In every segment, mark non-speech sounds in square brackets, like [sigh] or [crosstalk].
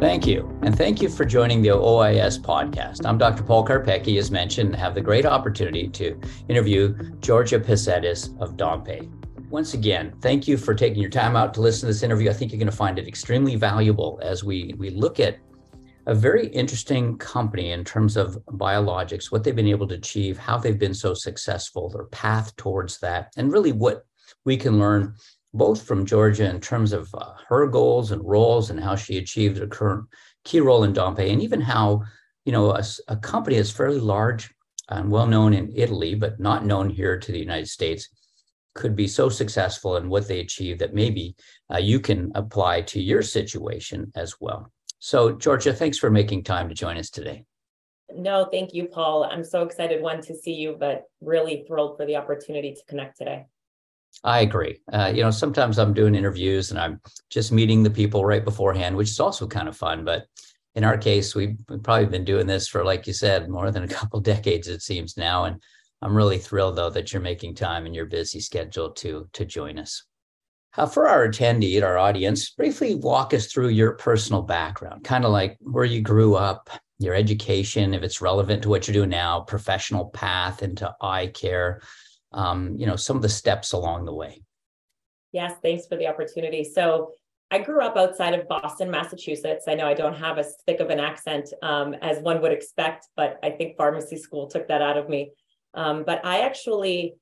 Thank you. And thank you for joining the OIS podcast. I'm Dr. Paul Karpecki, as mentioned, and have the great opportunity to interview Georgea Pasedis of Dompé. Once again, thank you for taking your time out to listen to this interview. I think you're going to find it extremely valuable as we, we look at a very interesting company in terms of biologics, what they've been able to achieve, how they've been so successful, their path towards that, and really what we can learn both from Georgea in terms of uh, her goals and roles and how she achieved her current key role in Dompé, and even how, you know, a, a company that's fairly large and well known in Italy, but not known here to the United States, could be so successful in what they achieve that maybe uh, you can apply to your situation as well. So, Georgea, thanks for making time to join us today. No, thank you, Paul. I'm so excited, one, to see you, but really thrilled for the opportunity to connect today. I agree. Uh, you know, sometimes I'm doing interviews and I'm just meeting the people right beforehand, which is also kind of fun. But in our case, we've, probably been doing this for, like you said, more than a [laughs] couple decades, it seems now. And I'm really thrilled though that you're making time in your busy schedule to to join us. Uh, for our attendee, our audience, briefly walk us through your personal background, kind of like where you grew up, your education, if it's relevant to what you're doing now, professional path into eye care, um, you know, some of the steps along the way. Yes, thanks for the opportunity. So I grew up outside of Boston, Massachusetts. I know I don't have as thick of an accent um, as one would expect, but I think pharmacy school took that out of me. Um, but I actually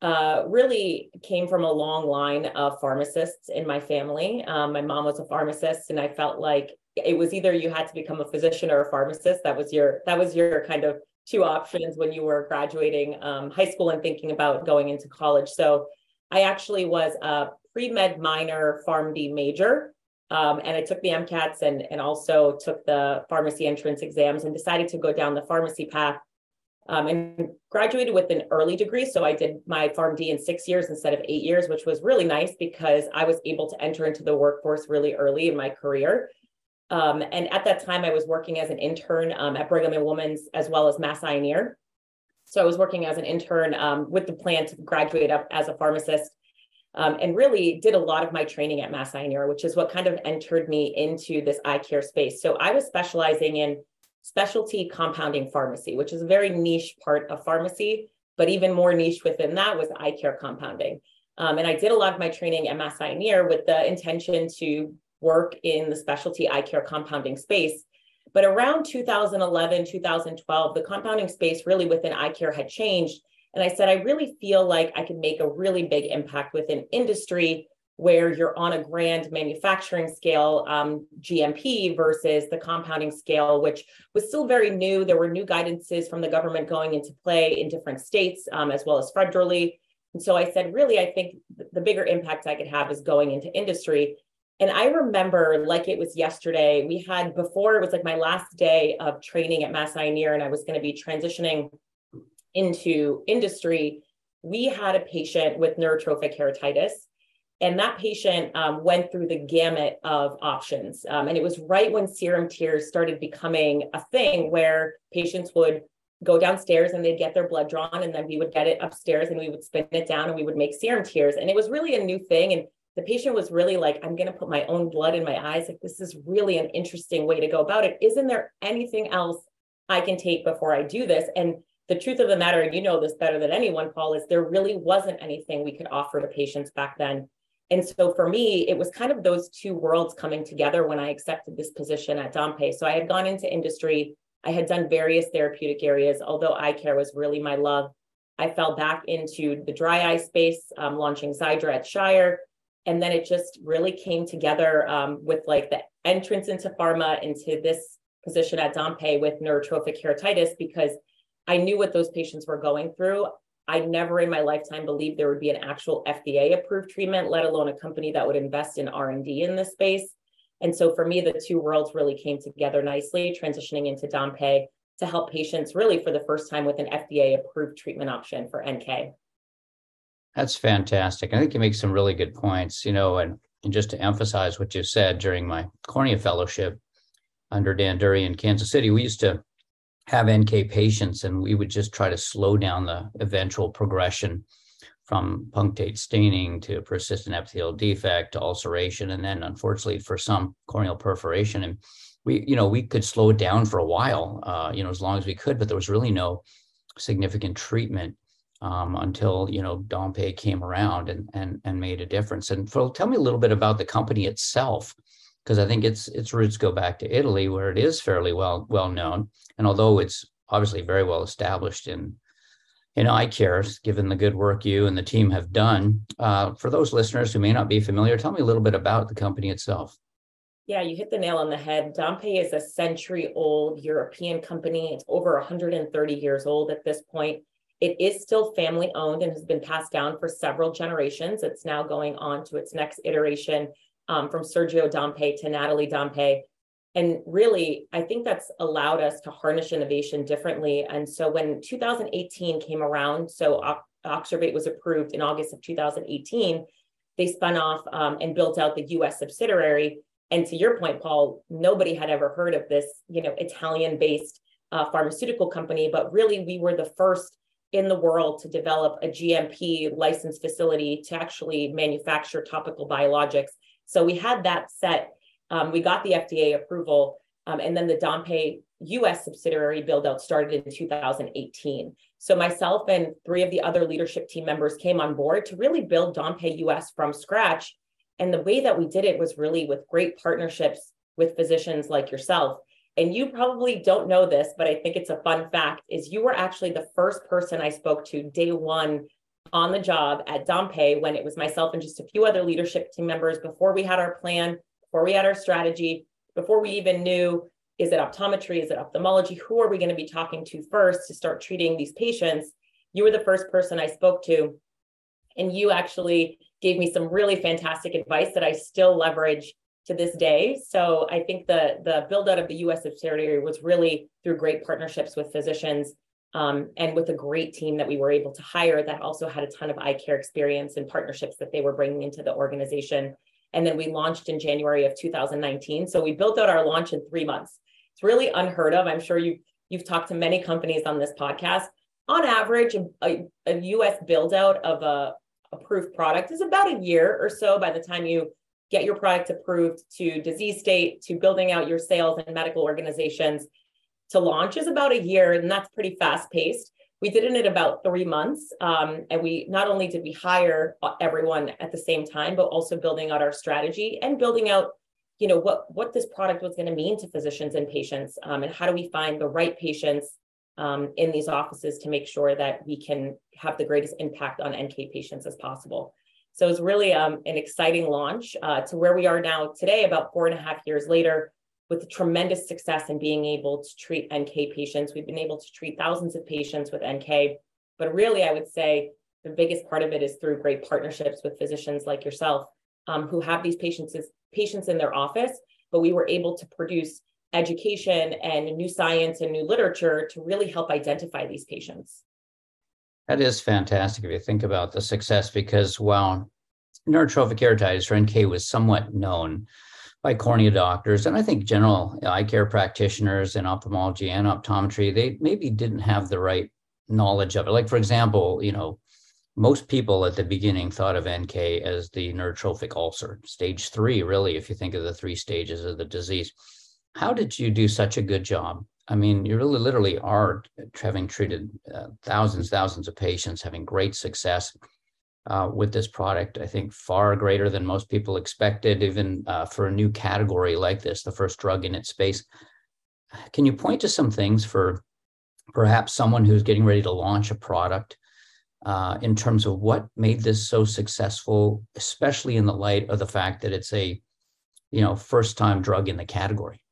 uh, really came from a long line of pharmacists in my family. Um, my mom was a pharmacist, and I felt like it was either you had to become a physician or a pharmacist. That was your that was your kind of two options when you were graduating um, high school and thinking about going into college. So I actually was a pre med minor, PharmD major. Um, and I took the MCATs and, and also took the pharmacy entrance exams and decided to go down the pharmacy path um, and graduated with an early degree. So I did my PharmD in six years instead of eight years, which was really nice because I was able to enter into the workforce really early in my career. Um, and at that time, I was working as an intern um, at Brigham and Women's as well as Mass Ear. So I was working as an intern um, with the plan to graduate up as a pharmacist. Um, and really did a lot of my training at Mass Ear, which is what kind of entered me into this eye care space. So I was specializing in specialty compounding pharmacy, which is a very niche part of pharmacy, but even more niche within that was eye care compounding. Um, and I did a lot of my training at Mass Ear with the intention to work in the specialty eye care compounding space. But around 2011, 2012, the compounding space really within eye care had changed. And I said, I really feel like I could make a really big impact within industry where you're on a grand manufacturing scale, um, GMP versus the compounding scale, which was still very new. There were new guidances from the government going into play in different states, um, as well as federally. And so I said, really, I think the bigger impact I could have is going into industry. And I remember like it was yesterday, we had before it was like my last day of training at Mass Ear, and I was going to be transitioning into industry. We had a patient with neurotrophic keratitis and that patient um, went through the gamut of options. Um, and it was right when serum tears started becoming a thing where patients would go downstairs and they'd get their blood drawn, and then we would get it upstairs and we would spin it down and we would make serum tears. And it was really a new thing. And the patient was really like, I'm going to put my own blood in my eyes. Like, this is really an interesting way to go about it. Isn't there anything else I can take before I do this? And the truth of the matter, and you know this better than anyone, Paul, is there really wasn't anything we could offer to patients back then and so for me, it was kind of those two worlds coming together when I accepted this position at Dompé. So I had gone into industry, I had done various therapeutic areas, although eye care was really my love. I fell back into the dry eye space, um, launching Xiidra at Shire. And then it just really came together um, with like the entrance into pharma, into this position at Dompé with neurotrophic keratitis, because I knew what those patients were going through. I never in my lifetime believed there would be an actual FDA approved treatment, let alone a company that would invest in R&D in this space. And so for me, the two worlds really came together nicely, transitioning into Dompé to help patients really for the first time with an FDA approved treatment option for NK. That's fantastic. I think you make some really good points, you know, and, and just to emphasize what you said during my cornea fellowship under Dan Durrie in Kansas City, we used to have NK patients, and we would just try to slow down the eventual progression from punctate staining to persistent epithelial defect to ulceration, and then unfortunately for some corneal perforation. And we, you know, we could slow it down for a while, uh, you know, as long as we could, but there was really no significant treatment um, until you know Dompé came around and and and made a difference. And Phil, tell me a little bit about the company itself, because I think its its roots go back to Italy, where it is fairly well well known. And although it's obviously very well established in in eye care, given the good work you and the team have done. Uh, for those listeners who may not be familiar, tell me a little bit about the company itself. Yeah, you hit the nail on the head. Dompé is a century old European company. It's over 130 years old at this point. It is still family owned and has been passed down for several generations. It's now going on to its next iteration um, from Sergio Dompé to Nathalie Dompé. And really, I think that's allowed us to harness innovation differently. And so when 2018 came around, so Oxervate was approved in August of 2018, they spun off um, and built out the US subsidiary. And to your point, Paul, nobody had ever heard of this, you know, Italian-based uh, pharmaceutical company, but really we were the first in the world to develop a GMP licensed facility to actually manufacture topical biologics. So we had that set um, we got the FDA approval, um, and then the Dompé US subsidiary build out started in 2018. So myself and three of the other leadership team members came on board to really build Dompé US from scratch. And the way that we did it was really with great partnerships with physicians like yourself. And you probably don't know this, but I think it's a fun fact is you were actually the first person I spoke to day one on the job at Dompé when it was myself and just a few other leadership team members before we had our plan before we had our strategy, before we even knew is it optometry, is it ophthalmology, who are we going to be talking to first to start treating these patients? You were the first person I spoke to. And you actually gave me some really fantastic advice that I still leverage to this day. So I think the the build out of the US subsidiary was really through great partnerships with physicians um, and with a great team that we were able to hire that also had a ton of eye care experience and partnerships that they were bringing into the organization. And then we launched in January of 2019. So we built out our launch in three months. It's really unheard of. I'm sure you you've talked to many companies on this podcast. On average, a, a US build out of a approved product is about a year or so by the time you get your product approved to disease state to building out your sales and medical organizations to launch is about a year and that's pretty fast paced we did it in about three months. Um, and we not only did we hire everyone at the same time, but also building out our strategy and building out, you know, what, what this product was going to mean to physicians and patients um, and how do we find the right patients um, in these offices to make sure that we can have the greatest impact on NK patients as possible. So it's really um, an exciting launch uh, to where we are now today, about four and a half years later with tremendous success in being able to treat NK patients. We've been able to treat thousands of patients with NK, but really, I would say the biggest part of it is through great partnerships with physicians like yourself um, who have these patients patients in their office, but we were able to produce education and new science and new literature to really help identify these patients. That is fantastic if you think about the success because while neurotrophic keratitis or NK was somewhat known, by cornea doctors and I think general eye care practitioners in ophthalmology and optometry, they maybe didn't have the right knowledge of it. Like, for example, you know, most people at the beginning thought of NK as the neurotrophic ulcer, stage three, really, if you think of the three stages of the disease. How did you do such a good job? I mean, you really literally are having treated uh, thousands, thousands of patients, having great success uh, with this product. I think far greater than most people expected, even uh, for a new category like this, the first drug in its space. Can you point to some things for perhaps someone who's getting ready to launch a product uh, in terms of what made this so successful, especially in the light of the fact that it's a you know first time drug in the category?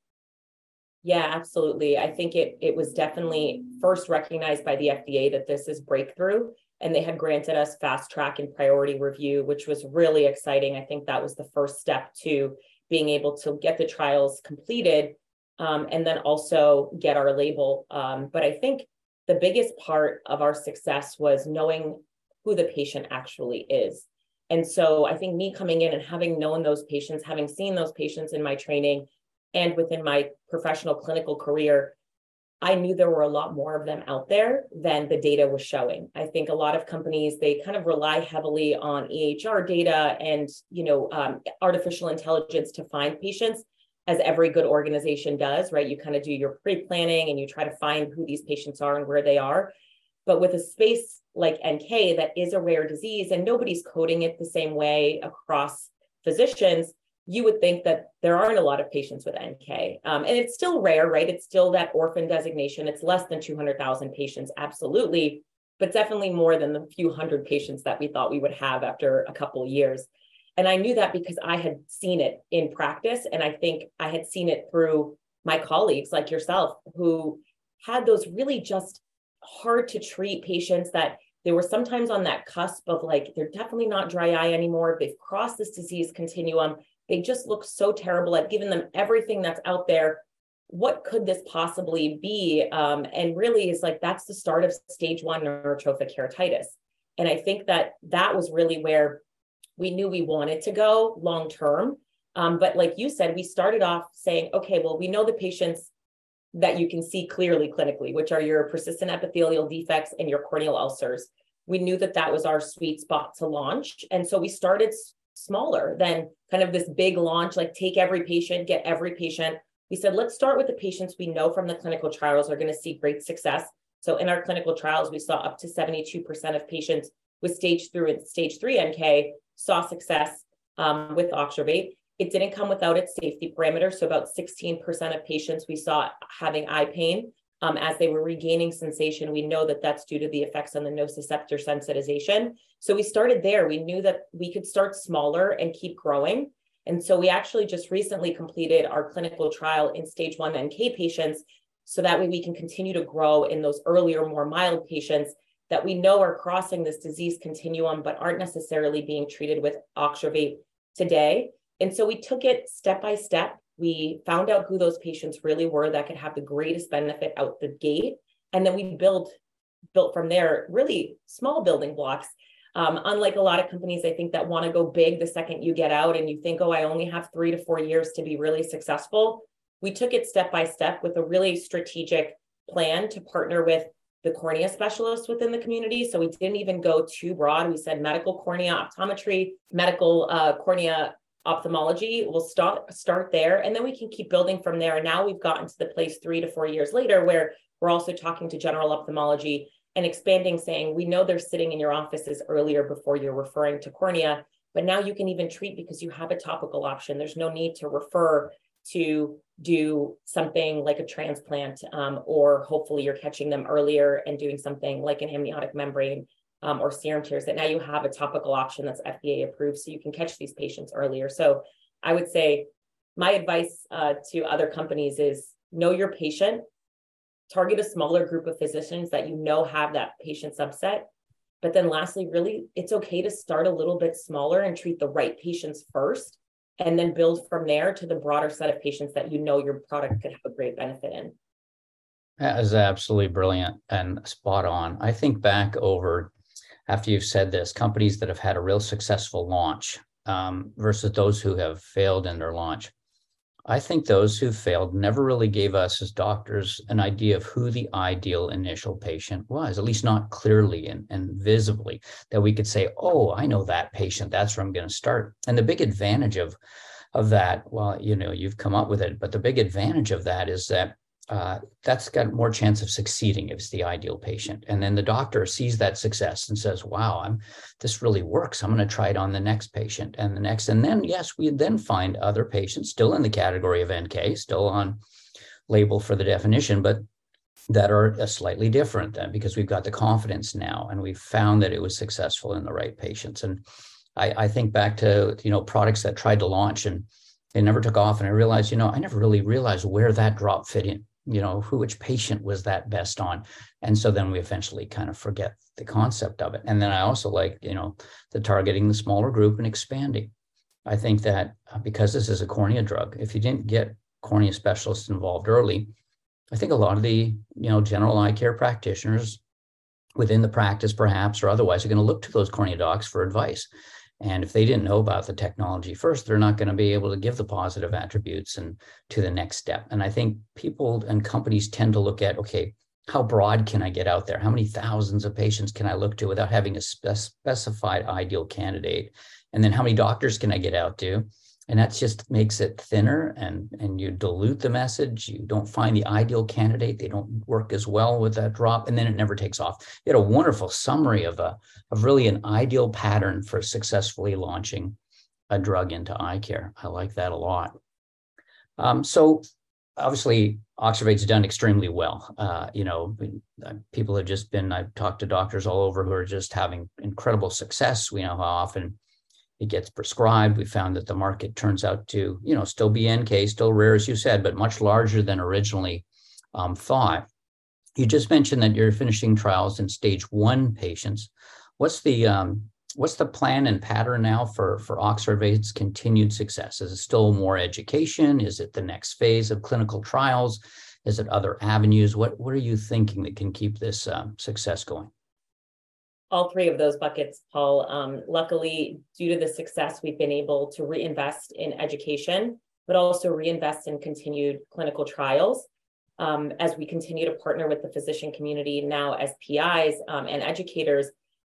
Yeah, absolutely. I think it it was definitely first recognized by the FDA that this is breakthrough and they had granted us fast track and priority review, which was really exciting. I think that was the first step to being able to get the trials completed um, and then also get our label. Um, but I think the biggest part of our success was knowing who the patient actually is. And so I think me coming in and having known those patients, having seen those patients in my training and within my professional clinical career, I knew there were a lot more of them out there than the data was showing. I think a lot of companies they kind of rely heavily on EHR data and you know um, artificial intelligence to find patients, as every good organization does, right? You kind of do your pre-planning and you try to find who these patients are and where they are. But with a space like NK that is a rare disease and nobody's coding it the same way across physicians, you would think that there aren't a lot of patients with NK. Um, and it's still rare, right? It's still that orphan designation. It's less than 200,000 patients, absolutely, but definitely more than the few hundred patients that we thought we would have after a couple years. And I knew that because I had seen it in practice. And I think I had seen it through my colleagues like yourself who had those really just hard to treat patients that they were sometimes on that cusp of like, they're definitely not dry eye anymore. They've crossed this disease continuum they just look so terrible. I've given them everything that's out there. What could this possibly be? Um, and really is like that's the start of stage one neurotrophic keratitis. And I think that that was really where we knew we wanted to go long term. Um, but like you said, we started off saying, okay, well, we know the patients that you can see clearly clinically, which are your persistent epithelial defects and your corneal ulcers. We knew that that was our sweet spot to launch. And so we started smaller than kind of this big launch, like take every patient, get every patient. We said, let's start with the patients we know from the clinical trials are going to see great success. So in our clinical trials, we saw up to 72% of patients with stage three and stage three NK saw success um, with Oxervate. It didn't come without its safety parameters. So about 16% of patients we saw having eye pain um, as they were regaining sensation. We know that that's due to the effects on the nociceptor sensitization. So we started there. We knew that we could start smaller and keep growing. And so we actually just recently completed our clinical trial in stage one NK patients. So that way we can continue to grow in those earlier, more mild patients that we know are crossing this disease continuum, but aren't necessarily being treated with Oxervate today. And so we took it step by step we found out who those patients really were that could have the greatest benefit out the gate. And then we built built from there really small building blocks. Um, unlike a lot of companies, I think that want to go big the second you get out and you think, oh, I only have three to four years to be really successful. We took it step by step with a really strategic plan to partner with the cornea specialists within the community. So we didn't even go too broad. We said medical cornea optometry, medical uh, cornea ophthalmology we'll start start there and then we can keep building from there. And now we've gotten to the place three to four years later where we're also talking to general ophthalmology and expanding saying we know they're sitting in your offices earlier before you're referring to cornea but now you can even treat because you have a topical option. There's no need to refer to do something like a transplant um, or hopefully you're catching them earlier and doing something like an amniotic membrane um, or serum tears that now you have a topical option that's FDA approved so you can catch these patients earlier. So I would say my advice uh, to other companies is know your patient, target a smaller group of physicians that you know have that patient subset. But then lastly, really, it's okay to start a little bit smaller and treat the right patients first, and then build from there to the broader set of patients that you know your product could have a great benefit in. That is absolutely brilliant and spot on. I think back over after you've said this, companies that have had a real successful launch um, versus those who have failed in their launch. I think those who failed never really gave us as doctors an idea of who the ideal initial patient was, at least not clearly and, and visibly, that we could say, oh, I know that patient. That's where I'm going to start. And the big advantage of of that, well, you know, you've come up with it, but the big advantage of that is that uh, that's got more chance of succeeding if it's the ideal patient. And then the doctor sees that success and says, wow, I'm this really works. I'm going to try it on the next patient and the next. And then, yes, we then find other patients still in the category of NK, still on label for the definition, but that are uh, slightly different then because we've got the confidence now and we've found that it was successful in the right patients. And I, I think back to, you know, products that tried to launch and they never took off. And I realized, you know, I never really realized where that drop fit in you know who which patient was that best on. And so then we eventually kind of forget the concept of it. And then i also like you know the targeting the smaller group and expanding. I think that uh, because this is a cornea drug if you didn't get cornea specialists involved early i think a lot of the you know general eye care practitioners within the practice perhaps or otherwise are going to look to those cornea docs for advice And if they didn't know about the technology first, they're not going to be able to give the positive attributes and to the next step. And I think people and companies tend to look at, okay, how broad can I get out there? How many thousands of patients can I look to without having a spe- specified ideal candidate? And then how many doctors can I get out to? And that just makes it thinner and and you dilute the message. You don't find the ideal candidate. They don't work as well with that drop and then it never takes off. You had a wonderful summary of a of really an ideal pattern for successfully launching a drug into eye care. I like that a lot. Um, so obviously oxervate's done extremely well. Uh, you know uh, people have just been i've talked to doctors all over who are just having incredible success. We know how often it gets prescribed. We found that the market turns out to, you know, still be NK, still rare, as you said, but much larger than originally um, thought. You just mentioned that you're finishing trials in stage one patients. What's the um, what's the plan and pattern now for for Oxervate's continued success? Is it still more education? Is it the next phase of clinical trials? Is it other avenues? What what are you thinking that can keep this um, success going? All three of those buckets, Paul. Um, luckily, due to the success, we've been able to reinvest in education, but also reinvest in continued clinical trials. Um, as we continue to partner with the physician community now as PIs um, and educators,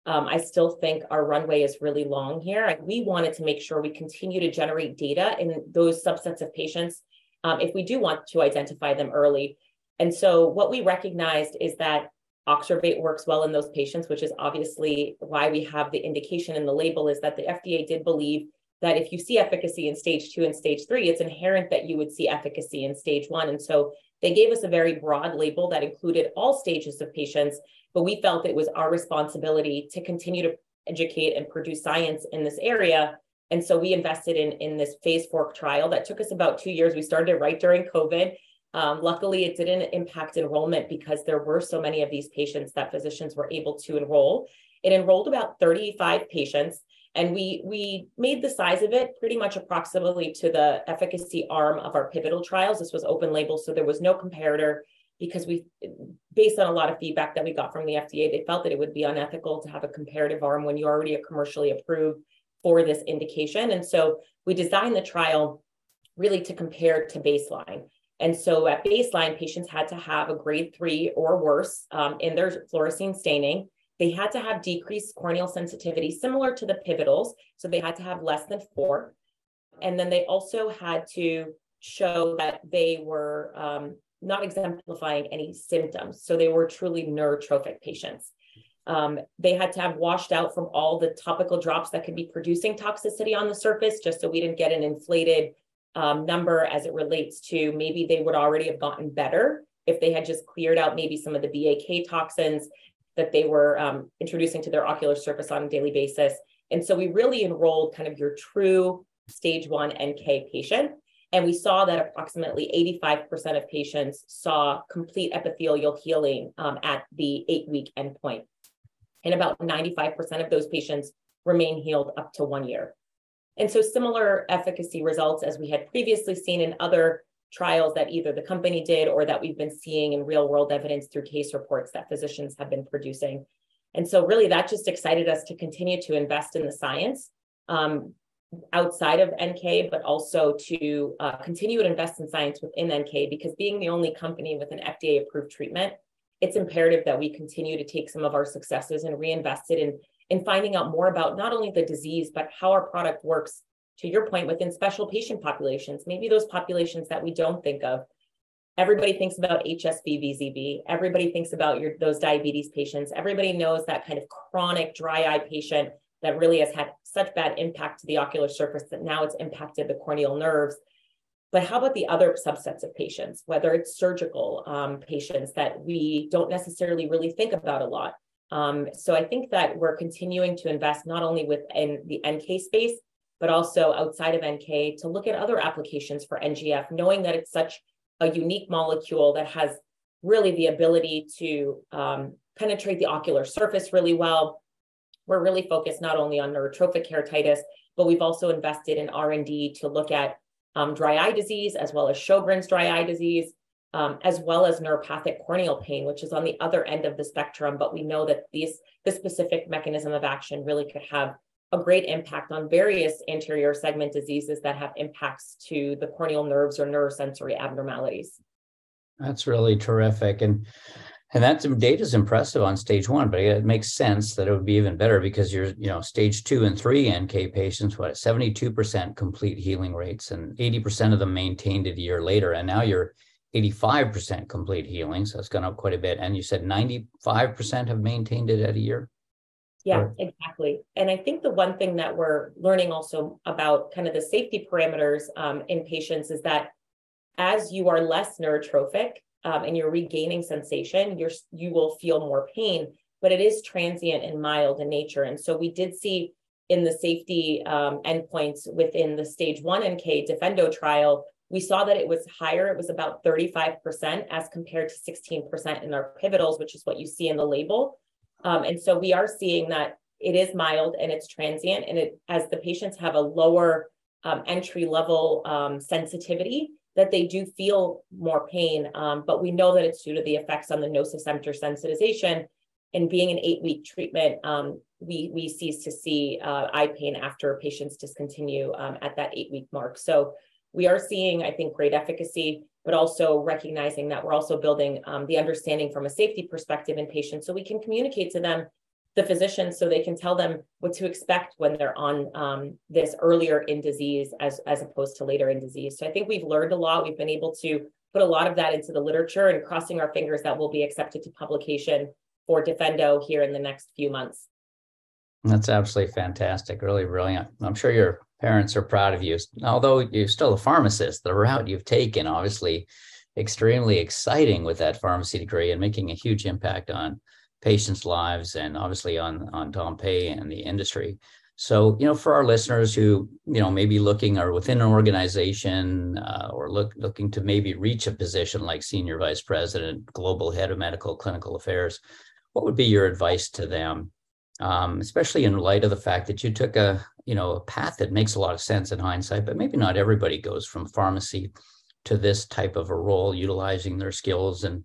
um, I still think our runway is really long here. We wanted to make sure we continue to generate data in those subsets of patients um, if we do want to identify them early. And so, what we recognized is that Oxervate works well in those patients, which is obviously why we have the indication in the label is that the FDA did believe that if you see efficacy in stage two and stage three, it's inherent that you would see efficacy in stage one. And so they gave us a very broad label that included all stages of patients, but we felt it was our responsibility to continue to educate and produce science in this area. And so we invested in, in this phase four trial that took us about two years. We started right during COVID. Um, luckily, it didn't impact enrollment because there were so many of these patients that physicians were able to enroll. It enrolled about 35 patients, and we we made the size of it pretty much approximately to the efficacy arm of our pivotal trials. This was open label, so there was no comparator because we, based on a lot of feedback that we got from the FDA, they felt that it would be unethical to have a comparative arm when you already are commercially approved for this indication. And so we designed the trial really to compare to baseline. And so at baseline, patients had to have a grade three or worse um, in their fluorescein staining. They had to have decreased corneal sensitivity, similar to the pivotals. So they had to have less than four. And then they also had to show that they were um, not exemplifying any symptoms. So they were truly neurotrophic patients. Um, they had to have washed out from all the topical drops that could be producing toxicity on the surface, just so we didn't get an inflated um, number as it relates to maybe they would already have gotten better if they had just cleared out maybe some of the BAK toxins that they were um, introducing to their ocular surface on a daily basis. And so we really enrolled kind of your true stage one NK patient. And we saw that approximately 85% of patients saw complete epithelial healing um, at the eight week endpoint. And about 95% of those patients remain healed up to one year. And so similar efficacy results as we had previously seen in other trials that either the company did or that we've been seeing in real world evidence through case reports that physicians have been producing. And so really that just excited us to continue to invest in the science um, outside of NK, but also to uh, continue to invest in science within NK because being the only company with an FDA approved treatment, it's imperative that we continue to take some of our successes and reinvest it in in finding out more about not only the disease, but how our product works, to your point, within special patient populations, maybe those populations that we don't think of. Everybody thinks about HSV VZV. Everybody thinks about your those diabetes patients. Everybody knows that kind of chronic dry eye patient that really has had such bad impact to the ocular surface that now it's impacted the corneal nerves. But how about the other subsets of patients, whether it's surgical um, patients that we don't necessarily really think about a lot? Um, so I think that we're continuing to invest not only within the NK space, but also outside of NK to look at other applications for NGF, knowing that it's such a unique molecule that has really the ability to um, penetrate the ocular surface really well. We're really focused not only on neurotrophic keratitis, but we've also invested in R&D to look at um, dry eye disease as well as Sjogren's dry eye disease, um, as well as neuropathic corneal pain, which is on the other end of the spectrum. But we know that these this specific mechanism of action really could have a great impact on various anterior segment diseases that have impacts to the corneal nerves or neurosensory abnormalities. That's really terrific. And and that data is impressive on stage one, but it makes sense that it would be even better because you're, you know, stage two and three NK patients, what, 72% complete healing rates and 80% of them maintained it a year later. And now you're 85% complete healing. So it's gone up quite a bit. And you said 95% have maintained it at a year? Yeah, exactly. And I think the one thing that we're learning also about kind of the safety parameters um, in patients is that as you are less neurotrophic, um, and you're regaining sensation, you're you will feel more pain, but it is transient and mild in nature. And so we did see in the safety um, endpoints within the stage one NK Defendo trial, we saw that it was higher. It was about 35% as compared to 16% in our pivotals, which is what you see in the label. Um, and so we are seeing that it is mild and it's transient. And it as the patients have a lower um, entry level um, sensitivity, that they do feel more pain, um, but we know that it's due to the effects on the nociceptor sensitization. And being an eight week treatment, um, we, we cease to see uh, eye pain after patients discontinue um, at that eight week mark. So we are seeing, I think, great efficacy, but also recognizing that we're also building um, the understanding from a safety perspective in patients so we can communicate to them the physicians so they can tell them what to expect when they're on um, this earlier in disease as, as opposed to later in disease. So I think we've learned a lot. We've been able to put a lot of that into the literature and crossing our fingers that will be accepted to publication for Defendo here in the next few months. That's absolutely fantastic. Really brilliant. I'm sure your parents are proud of you. Although you're still a pharmacist, the route you've taken, obviously extremely exciting with that pharmacy degree and making a huge impact on patients' lives and obviously on on Dompé and the industry. So, you know, for our listeners who, you know, maybe looking or within an organization uh, or look looking to maybe reach a position like senior vice president, global head of medical clinical affairs, what would be your advice to them, um, especially in light of the fact that you took a, you know, a path that makes a lot of sense in hindsight, but maybe not everybody goes from pharmacy to this type of a role, utilizing their skills and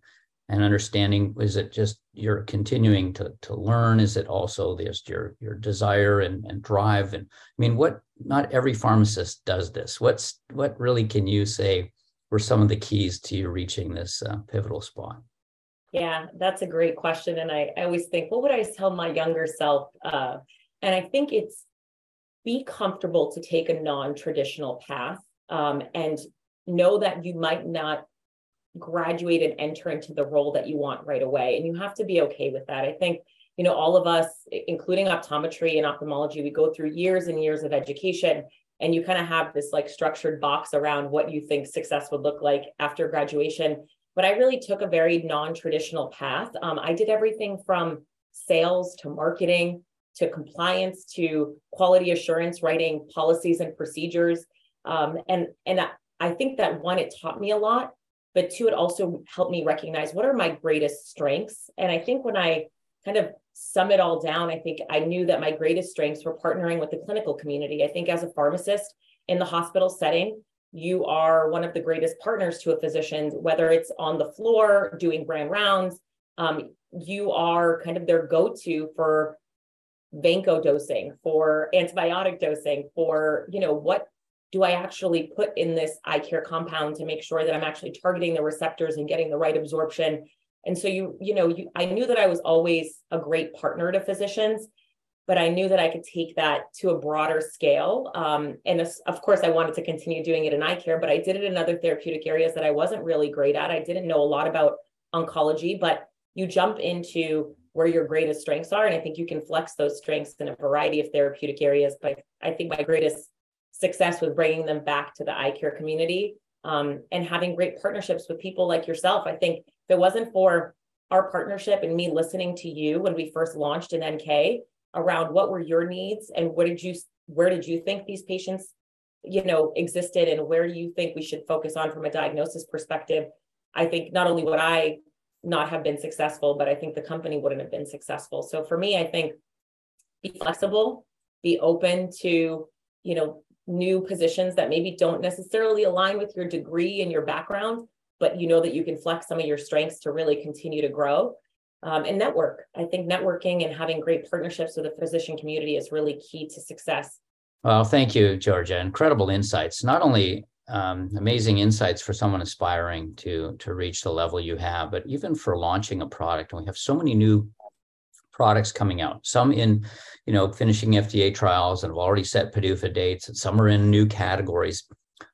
and understanding is it just you're continuing to to learn? Is it also just your your desire and, and drive? And i mean what not every pharmacist does this. What's what really can you say were some of the keys to you reaching this uh, pivotal spot? Yeah that's a great question. And I, I always think what would i tell my younger self uh, and i think it's be comfortable to take a non-traditional path um, and know that you might not graduate and enter into the role that you want right away. And you have to be okay with that. I think, you know, all of us, including optometry and ophthalmology, we go through years and years of education and you kind of have this like structured box around what you think success would look like after graduation. But I really took a very non-traditional path. Um, I did everything from sales to marketing to compliance to quality assurance, writing policies and procedures. Um, and and I think that one, it taught me a lot but two, it also helped me recognize what are my greatest strengths. And I think when I kind of sum it all down, I think I knew that my greatest strengths were partnering with the clinical community. I think as a pharmacist in the hospital setting, you are one of the greatest partners to a physician, whether it's on the floor doing brand rounds. Um, you are kind of their go to for vanco dosing, for antibiotic dosing, for you know what do I actually put in this eye care compound to make sure that I'm actually targeting the receptors and getting the right absorption? And so you, you know, you, I knew that I was always a great partner to physicians, but I knew that I could take that to a broader scale. Um, and of course, I wanted to continue doing it in eye care, but I did it in other therapeutic areas that I wasn't really great at. I didn't know a lot about oncology, but you jump into where your greatest strengths are. And I think you can flex those strengths in a variety of therapeutic areas. But I think my greatest success with bringing them back to the eye care community um, and having great partnerships with people like yourself. I think if it wasn't for our partnership and me listening to you when we first launched in NK around what were your needs and what did you where did you think these patients you know existed and where do you think we should focus on from a diagnosis perspective i think not only would i not have been successful but i think the company wouldn't have been successful so for me i think be flexible be open to you know new positions that maybe don't necessarily align with your degree and your background, but you know that you can flex some of your strengths to really continue to grow. um, and network. I think networking and having great partnerships with the physician community is really key to success. Well, thank you, Georgea. Incredible insights. Not only um, amazing insights for someone aspiring to to reach the level you have, but even for launching a product. And we have so many new products coming out. Some in, you know, finishing FDA trials and have already set PDUFA dates, and some are in new categories.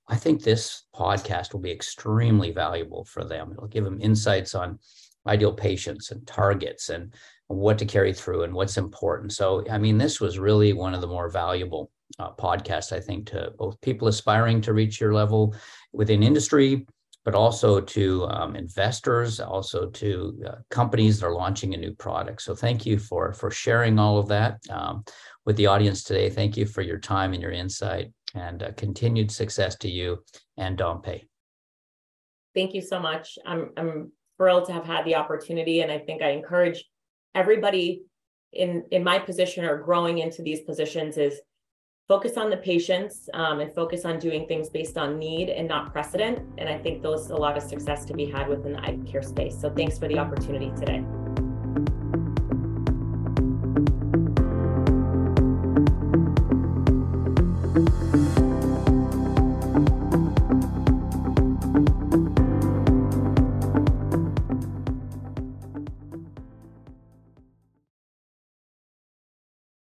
I think this podcast will be extremely valuable for them. It'll give them insights on ideal patients and targets and what to carry through and what's important. So, I mean, this was really one of the more valuable uh, podcasts, I think, to both people aspiring to reach your level within industry, but also to um, investors, also to uh, companies that are launching a new product. So, thank you for for sharing all of that um, with the audience today. Thank you for your time and your insight, and uh, continued success to you and Dompé. Thank you so much. I'm I'm thrilled to have had the opportunity. And I think I encourage everybody in, in my position or growing into these positions is focus on the patients um, and focus on doing things based on need and not precedent. And I think there's a lot of success to be had within the eye care space. So thanks for the opportunity today.